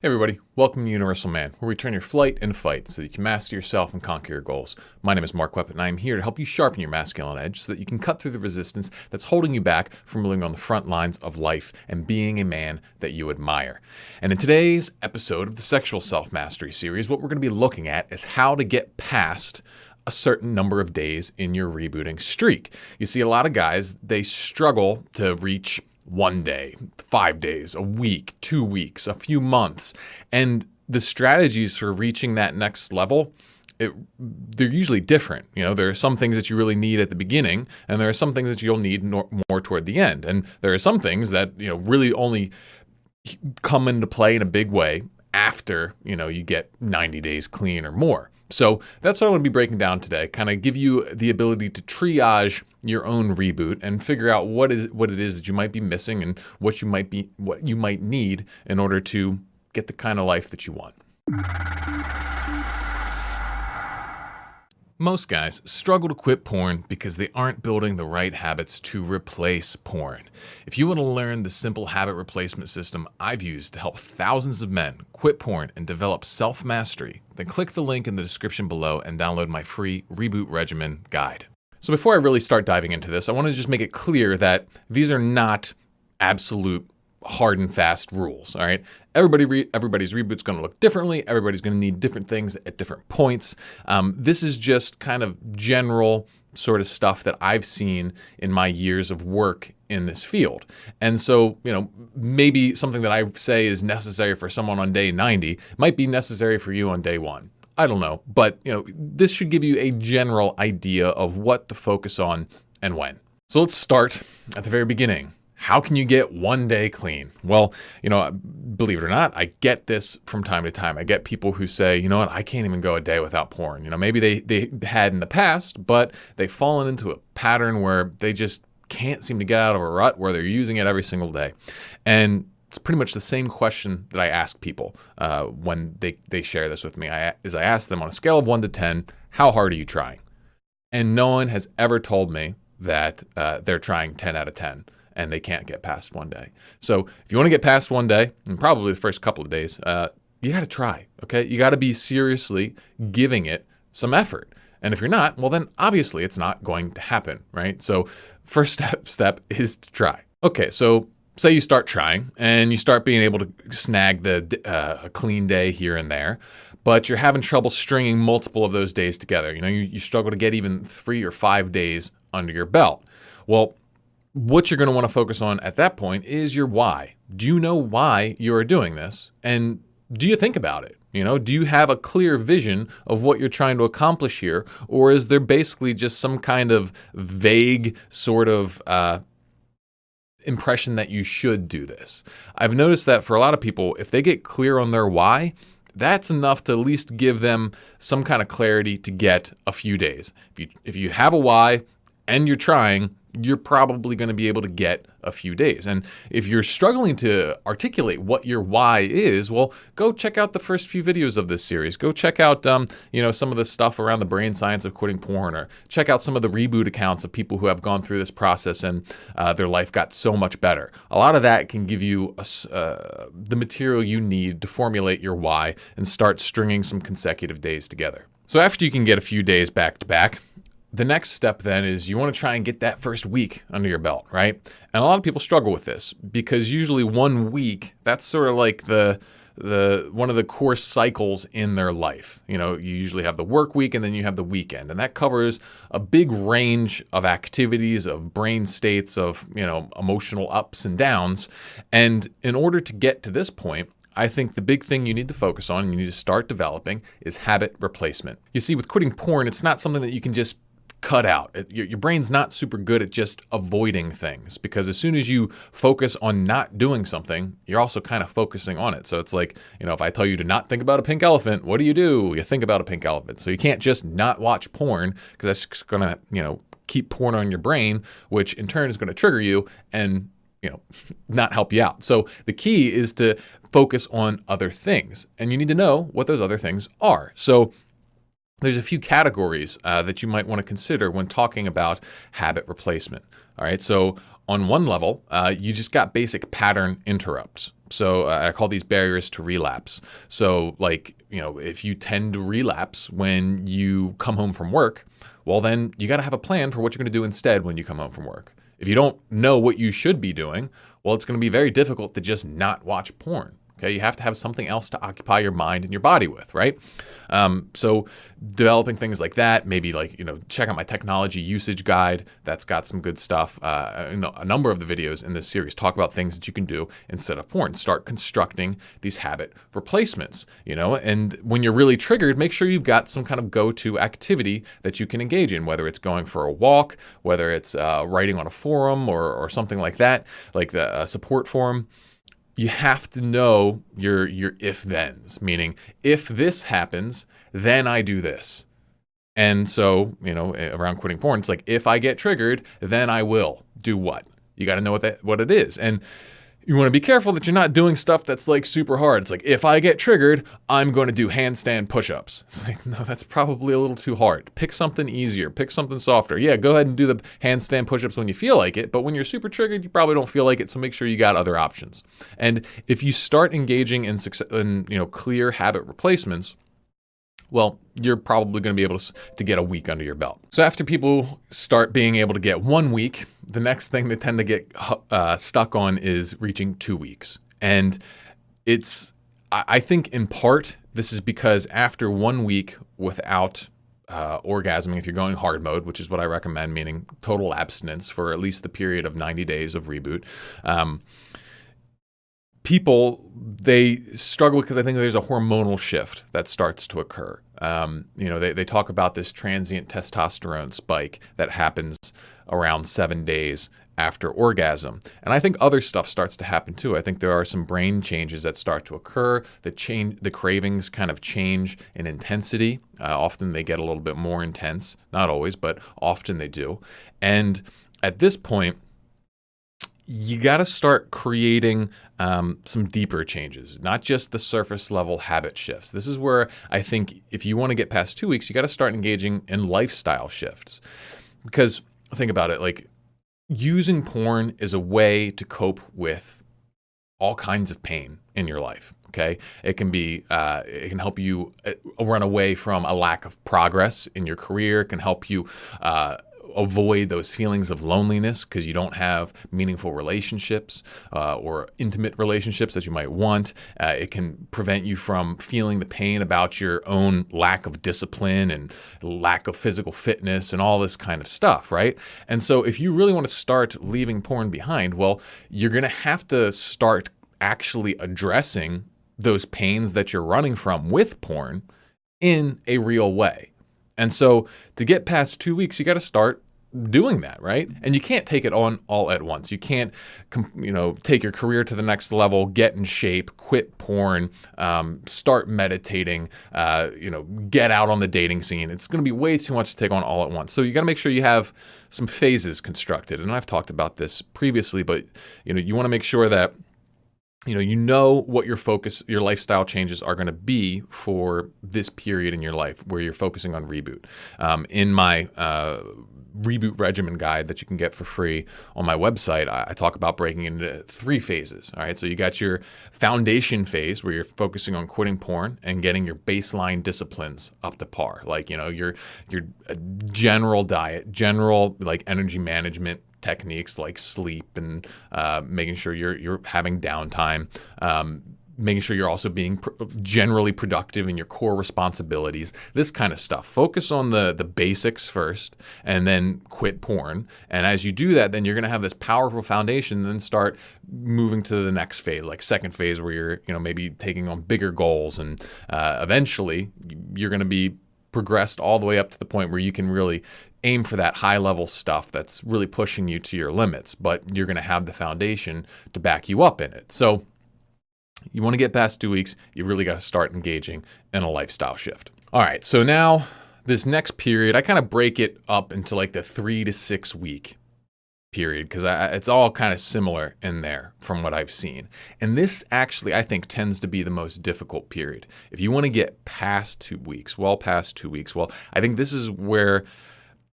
Hey everybody, welcome to Universal Man, where we turn your flight and fight so that you can master yourself and conquer your goals. My name is Mark Queppet, and I am here to help you sharpen your masculine edge so that you can cut through the resistance that's holding you back from living on the front lines of life and being a man that you admire. And in today's episode of the Sexual Self Mastery series, what we're going to be looking at is how to get past a certain number of days in your rebooting streak. You see, a lot of guys, they struggle to reach one day, five days, a week, two weeks, a few months. And the strategies for reaching that next level, it, they're usually different. You know, there are some things that you really need at the beginning, and there are some things that you'll need more, more toward the end. And there are some things that, you know, really only come into play in a big way after you know you get 90 days clean or more. So that's what i'm going to be breaking down today. Kind of give you the ability to triage your own reboot and figure out what is what it is that you might be missing and what you might be what you might need in order to get the kind of life that you want. Most guys struggle to quit porn because they aren't building the right habits to replace porn. If you want to learn the simple habit replacement system I've used to help thousands of men quit porn and develop self mastery, then click the link in the description below and download my free Reboot Regimen guide. So, before I really start diving into this, I want to just make it clear that these are not absolute hard and fast rules. All right, everybody re- everybody's reboot's going to look differently. Everybody's going to need different things at different points. Um, this is just kind of general sort of stuff that I've seen in my years of work in this field. And so, you know, maybe something that I say is necessary for someone on day 90 might be necessary for you on day 1. I don't know, but you know, this should give you a general idea of what to focus on and when. So let's start at the very beginning. How can you get one day clean? Well, you know, believe it or not, I get this from time to time. I get people who say, you know what, I can't even go a day without porn. You know, maybe they, they had in the past, but they've fallen into a pattern where they just can't seem to get out of a rut where they're using it every single day. And it's pretty much the same question that I ask people uh, when they, they share this with me. I, is I ask them on a scale of one to 10, how hard are you trying? And no one has ever told me that uh, they're trying 10 out of 10 and they can't get past one day. So if you want to get past one day, and probably the first couple of days, uh, you got to try. Okay, you got to be seriously giving it some effort. And if you're not, well, then obviously it's not going to happen, right? So first step step is to try. Okay, so say you start trying and you start being able to snag the uh, a clean day here and there, but you're having trouble stringing multiple of those days together. You know, you, you struggle to get even three or five days under your belt. Well, what you're going to want to focus on at that point is your why. Do you know why you are doing this? And do you think about it? You know, do you have a clear vision of what you're trying to accomplish here? Or is there basically just some kind of vague sort of uh, impression that you should do this? I've noticed that for a lot of people, if they get clear on their why, that's enough to at least give them some kind of clarity to get a few days. If you if you have a why and you're trying, you're probably going to be able to get a few days. And if you're struggling to articulate what your why is, well, go check out the first few videos of this series. Go check out, um, you know, some of the stuff around the brain science of quitting porn, or check out some of the reboot accounts of people who have gone through this process and uh, their life got so much better. A lot of that can give you a, uh, the material you need to formulate your why and start stringing some consecutive days together. So after you can get a few days back to back, the next step then is you want to try and get that first week under your belt, right? And a lot of people struggle with this because usually one week, that's sort of like the the one of the core cycles in their life. You know, you usually have the work week and then you have the weekend, and that covers a big range of activities, of brain states, of, you know, emotional ups and downs. And in order to get to this point, I think the big thing you need to focus on and you need to start developing is habit replacement. You see, with quitting porn, it's not something that you can just cut out. Your, your brain's not super good at just avoiding things because as soon as you focus on not doing something, you're also kind of focusing on it. So it's like, you know, if I tell you to not think about a pink elephant, what do you do? You think about a pink elephant. So you can't just not watch porn because that's going to, you know, keep porn on your brain, which in turn is going to trigger you and you know not help you out so the key is to focus on other things and you need to know what those other things are so there's a few categories uh, that you might want to consider when talking about habit replacement. All right, so on one level, uh, you just got basic pattern interrupts. So uh, I call these barriers to relapse. So, like, you know, if you tend to relapse when you come home from work, well, then you got to have a plan for what you're going to do instead when you come home from work. If you don't know what you should be doing, well, it's going to be very difficult to just not watch porn. Okay, you have to have something else to occupy your mind and your body with, right? Um, so developing things like that, maybe like you know, check out my technology usage guide. That's got some good stuff. Uh, you know, a number of the videos in this series talk about things that you can do instead of porn. Start constructing these habit replacements. You know, and when you're really triggered, make sure you've got some kind of go-to activity that you can engage in, whether it's going for a walk, whether it's uh, writing on a forum or or something like that, like the uh, support forum you have to know your your if thens, meaning if this happens, then I do this. And so, you know, eh, around quitting porn, it's like if I get triggered, then I will do what? You got to know what that what it is. And you want to be careful that you're not doing stuff that's like super hard. It's like if I get triggered, I'm going to do handstand push-ups. It's like no, that's probably a little too hard. Pick something easier. Pick something softer. Yeah, go ahead and do the handstand push-ups when you feel like it, but when you're super triggered, you probably don't feel like it. So make sure you got other options. And if you start engaging in, success, in you know clear habit replacements, well, you're probably going to be able to, to get a week under your belt. So after people start being able to get one week, the next thing they tend to get uh, stuck on is reaching two weeks. And it's, I think in part, this is because after one week without uh, orgasming, if you're going hard mode, which is what I recommend, meaning total abstinence for at least the period of 90 days of reboot, um, people they struggle because I think there's a hormonal shift that starts to occur. Um, you know, they, they talk about this transient testosterone spike that happens around seven days after orgasm. And I think other stuff starts to happen too. I think there are some brain changes that start to occur. The change, the cravings kind of change in intensity. Uh, often they get a little bit more intense, not always, but often they do. And at this point, you got to start creating um, some deeper changes, not just the surface level habit shifts. This is where I think if you want to get past two weeks, you got to start engaging in lifestyle shifts. Because think about it like using porn is a way to cope with all kinds of pain in your life. Okay, it can be uh, it can help you uh, run away from a lack of progress in your career. It can help you uh, avoid those feelings of loneliness because you don't have meaningful relationships uh, or intimate relationships that you might want. Uh, it can prevent you from feeling the pain about your own lack of discipline and lack of physical fitness and all this kind of stuff, right? And so, if you really want to start leaving porn behind, well, you're going to have to start actually addressing those pains that you're running from with porn in a real way. And so to get past two weeks, you got to start doing that, right? And you can't take it on all at once. You can't, you know, take your career to the next level, get in shape, quit porn, um, start meditating, uh, you know, get out on the dating scene. It's going to be way too much to take on all at once. So you got to make sure you have some phases constructed. And I've talked about this previously, but you know, you want to make sure that you know you know what your focus your lifestyle changes are going to be for this period in your life where you're focusing on reboot um, in my uh, reboot regimen guide that you can get for free on my website, I, I, talk about breaking into three phases. All right. So you got your foundation phase where you're focusing on quitting porn and getting your baseline disciplines up to par. Like, you know, your your uh, general diet, general like energy management techniques like sleep and uh, making sure you're you're having downtime. Um, making sure you're also being pr- generally productive in your core responsibilities this kind of stuff focus on the the basics first and then quit porn and as you do that then you're going to have this powerful foundation and then start moving to the next phase like second phase where you're you know maybe taking on bigger goals and uh, eventually you're going to be progressed all the way up to the point where you can really aim for that high level stuff that's really pushing you to your limits but you're going to have the foundation to back you up in it so you want to get past two weeks, you really got to start engaging in a lifestyle shift. All right, so now this next period, I kind of break it up into like the three to six week period because it's all kind of similar in there from what I've seen. And this actually, I think, tends to be the most difficult period. If you want to get past two weeks, well past two weeks, well, I think this is where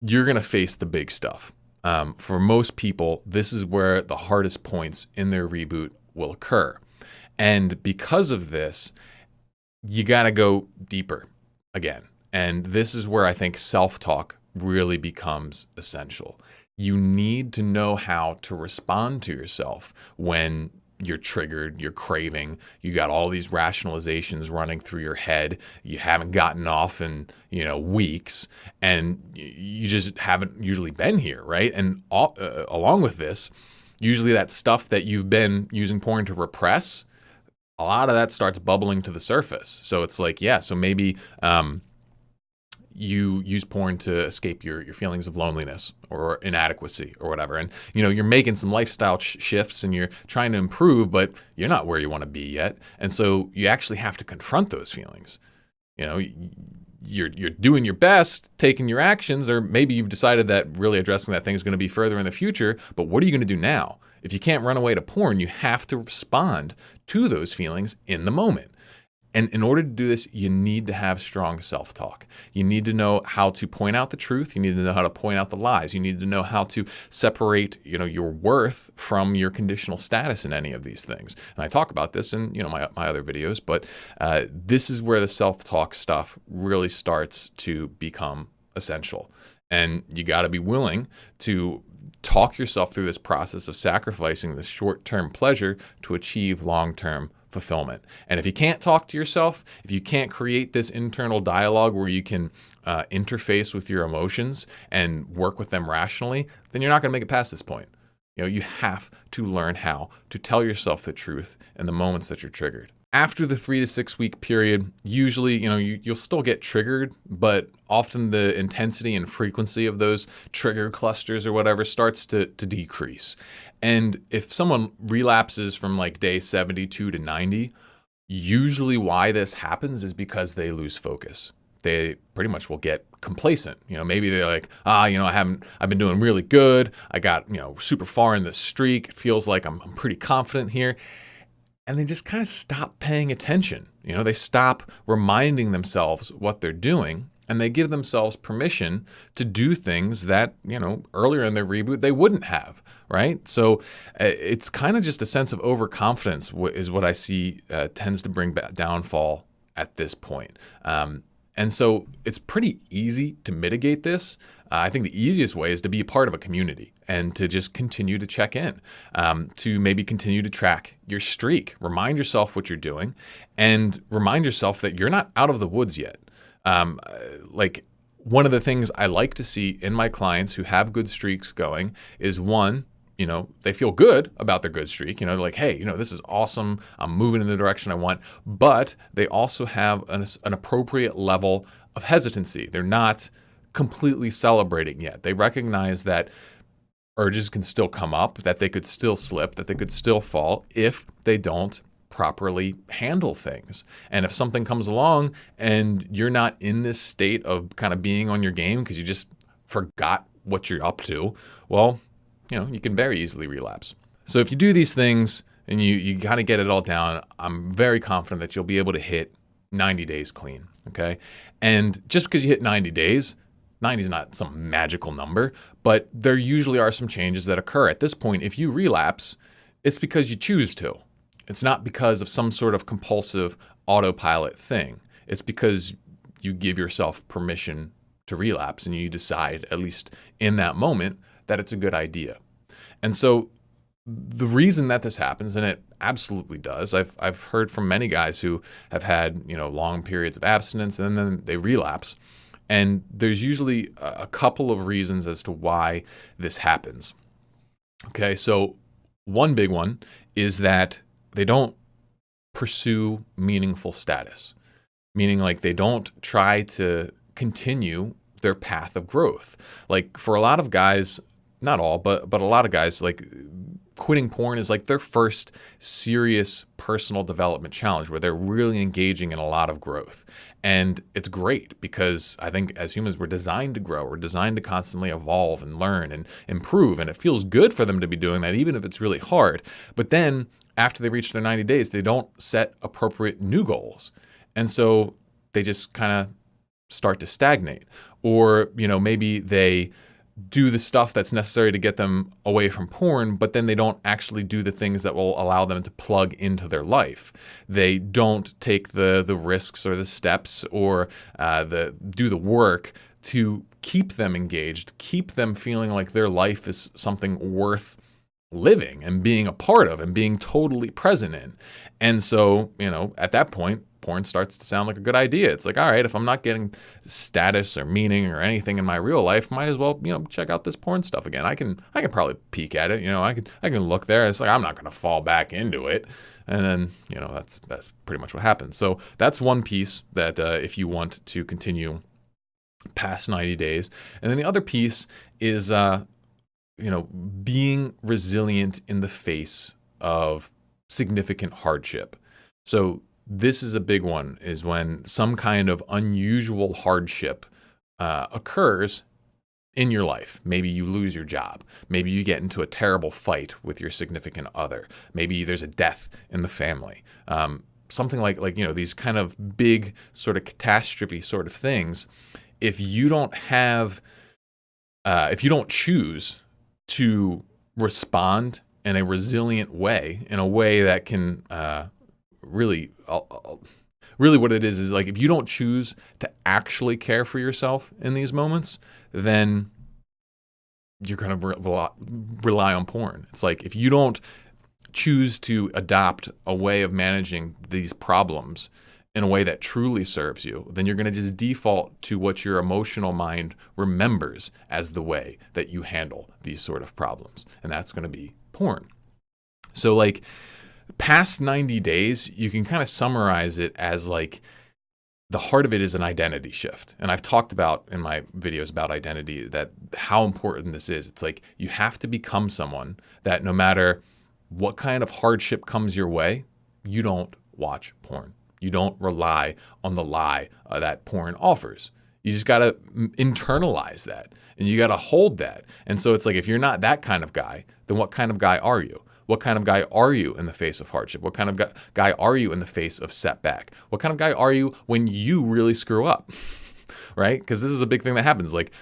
you're going to face the big stuff. Um, for most people, this is where the hardest points in their reboot will occur. And because of this, you got to go deeper again. And this is where I think self talk really becomes essential. You need to know how to respond to yourself when you're triggered, you're craving, you got all these rationalizations running through your head. You haven't gotten off in, you know, weeks and you just haven't usually been here, right? And all, uh, along with this, usually that stuff that you've been using porn to repress, a lot of that starts bubbling to the surface. So it's like, yeah, so maybe um, you use porn to escape your, your feelings of loneliness or inadequacy or whatever. And you know, you're making some lifestyle sh- shifts and you're trying to improve, but you're not where you want to be yet. And so you actually have to confront those feelings. You know, you're you're doing your best, taking your actions, or maybe you've decided that really addressing that thing is going to be further in the future. But what are you going to do now? If you can't run away to porn, you have to respond to those feelings in the moment. And in order to do this, you need to have strong self talk. You need to know how to point out the truth. You need to know how to point out the lies. You need to know how to separate, you know, your worth from your conditional status in any of these things. And I talk about this in, you know, my, my other videos, but uh, this is where the self talk stuff really starts to become essential. And you got to be willing to talk yourself through this process of sacrificing this short term pleasure to achieve long term fulfillment. And if you can't talk to yourself, if you can't create this internal dialogue where you can uh, interface with your emotions and work with them rationally, then you're not going to make it past this point. You know, you have to learn how to tell yourself the truth in the moments that you're triggered after the three to six week period, usually, you know, you, will still get triggered, but often the intensity and frequency of those trigger clusters or whatever starts to, to decrease. And if someone relapses from like day 72 to 90, usually why this happens is because they lose focus. They pretty much will get complacent. You know, maybe they're like, ah, you know, I haven't, I've been doing really good. I got, you know, super far in the streak. It feels like I'm, I'm pretty confident here and they just kind of stop paying attention. You know, they stop reminding themselves what they're doing and they give themselves permission to do things that, you know, earlier in their reboot they wouldn't have, right? So uh, it's kind of just a sense of overconfidence is what I see uh, tends to bring downfall at this point. Um, and so it's pretty easy to mitigate this. Uh, I think the easiest way is to be a part of a community and to just continue to check in, um, to maybe continue to track your streak. Remind yourself what you're doing and remind yourself that you're not out of the woods yet. Um, uh, like, one of the things I like to see in my clients who have good streaks going is one, you know, they feel good about their good streak. You know, like, hey, you know, this is awesome. I'm moving in the direction I want. But they also have an, an appropriate level of hesitancy. They're not completely celebrating yet. They recognize that urges can still come up, that they could still slip, that they could still fall if they don't properly handle things. And if something comes along and you're not in this state of kind of being on your game because you just forgot what you're up to, well, you know, you can very easily relapse. So if you do these things and you, you kind of get it all down, I'm very confident that you'll be able to hit 90 days clean. Okay. And just because you hit 90 days, 90 is not some magical number, but there usually are some changes that occur. At this point, if you relapse, it's because you choose to. It's not because of some sort of compulsive autopilot thing. It's because you give yourself permission to relapse and you decide, at least in that moment, that it's a good idea. And so the reason that this happens, and it absolutely does, I've, I've heard from many guys who have had, you know, long periods of abstinence and then they relapse. And there's usually a couple of reasons as to why this happens. Okay, so one big one is that they don't pursue meaningful status, meaning like they don't try to continue their path of growth. Like for a lot of guys, not all, but but a lot of guys like quitting porn is like their first serious personal development challenge where they're really engaging in a lot of growth. And it's great because I think as humans we're designed to grow, we're designed to constantly evolve and learn and improve and it feels good for them to be doing that even if it's really hard. But then after they reach their 90 days, they don't set appropriate new goals. And so they just kind of start to stagnate or you know maybe they do the stuff that's necessary to get them away from porn, but then they don't actually do the things that will allow them to plug into their life. They don't take the the risks or the steps or uh, the do the work to keep them engaged, keep them feeling like their life is something worth living and being a part of and being totally present in. And so, you know, at that point, porn starts to sound like a good idea. It's like, all right, if I'm not getting status or meaning or anything in my real life, might as well, you know, check out this porn stuff again. I can I can probably peek at it, you know, I can I can look there. It's like I'm not to fall back into it. And then, you know, that's that's pretty much what happens. So, that's one piece that uh, if you want to continue past 90 days. And then the other piece is uh you know, being resilient in the face of significant hardship. So this is a big one is when some kind of unusual hardship uh, occurs in your life. Maybe you lose your job. Maybe you get into a terrible fight with your significant other. Maybe there's a death in the family. Um, something like like you know these kind of big sort of catastrophe sort of things. If you don't have, uh, if you don't choose to respond in a resilient way, in a way that can uh, really, uh, uh, really what it is is like if you don't choose to actually care for yourself in these moments, then you're going to rely, rely on porn. It's like if you don't choose to adopt a way of managing these problems in a way that truly serves you, then you're going to just default to what your emotional mind remembers as the way that you handle these sort of problems. And that's going to be porn. So, like, past 90 days, you can kind of summarize it as like the heart of it is an identity shift. And I've talked about in my videos about identity that how important this is. It's like you have to become someone that no matter what kind of hardship comes your way, you don't watch porn. You don't rely on the lie uh, that porn offers. You just got to internalize that and you got to hold that. And so it's like if you're not that kind of guy, then what kind of guy are you? What kind of guy are you in the face of hardship? What kind of guy are you in the face of setback? What kind of guy are you when you really screw up? right? Because this is a big thing that happens. Like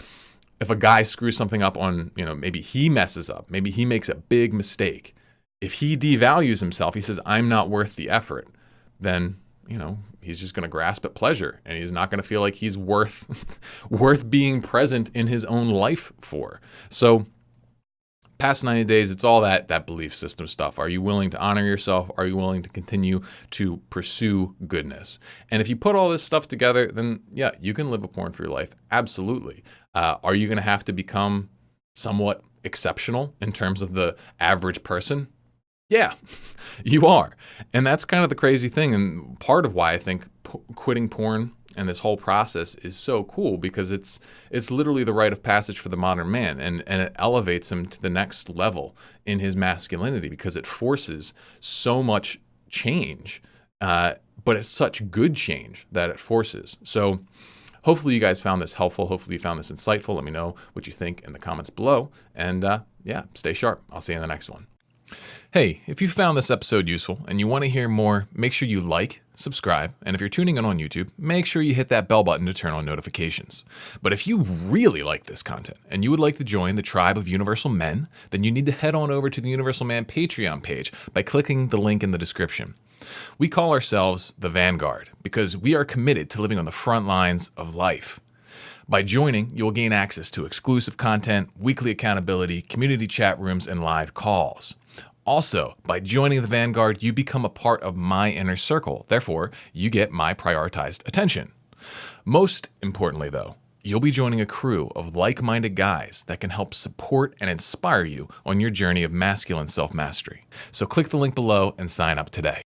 if a guy screws something up on, you know, maybe he messes up, maybe he makes a big mistake. If he devalues himself, he says, I'm not worth the effort, then, you know, he's just going to grasp at pleasure and he's not going to feel like he's worth worth being present in his own life for. So past 90 days it's all that that belief system stuff. Are you willing to honor yourself? Are you willing to continue to pursue goodness? And if you put all this stuff together then yeah you can live a porn free life. Absolutely. Uh, are you going to have to become somewhat exceptional in terms of the average person? Yeah you are. And that's kind of the crazy thing and part of why i think p- quitting porn and this whole process is so cool because it's it's literally the rite of passage for the modern man and and it elevates him to the next level in his masculinity because it forces so much change uh, but it's such good change that it forces. So hopefully you guys found this helpful. Hopefully you found this insightful. Let me know what you think in the comments below. And uh, yeah stay sharp. I'll see you in the next one Hey, if you found this episode useful and you want to hear more, make sure you like, subscribe, and if you're tuning in on YouTube, make sure you hit that bell button to turn on notifications. But if you really like this content and you would like to join the tribe of Universal Men, then you need to head on over to the Universal Man Patreon page by clicking the link in the description. We call ourselves the Vanguard because we are committed to living on the front lines of life. By joining, you will gain access to exclusive content, weekly accountability, community chat rooms, and live calls. Also, by joining the Vanguard, you become a part of my inner circle. Therefore, you get my prioritized attention. Most importantly, though, you'll be joining a crew of like minded guys that can help support and inspire you on your journey of masculine self mastery. So click the link below and sign up today.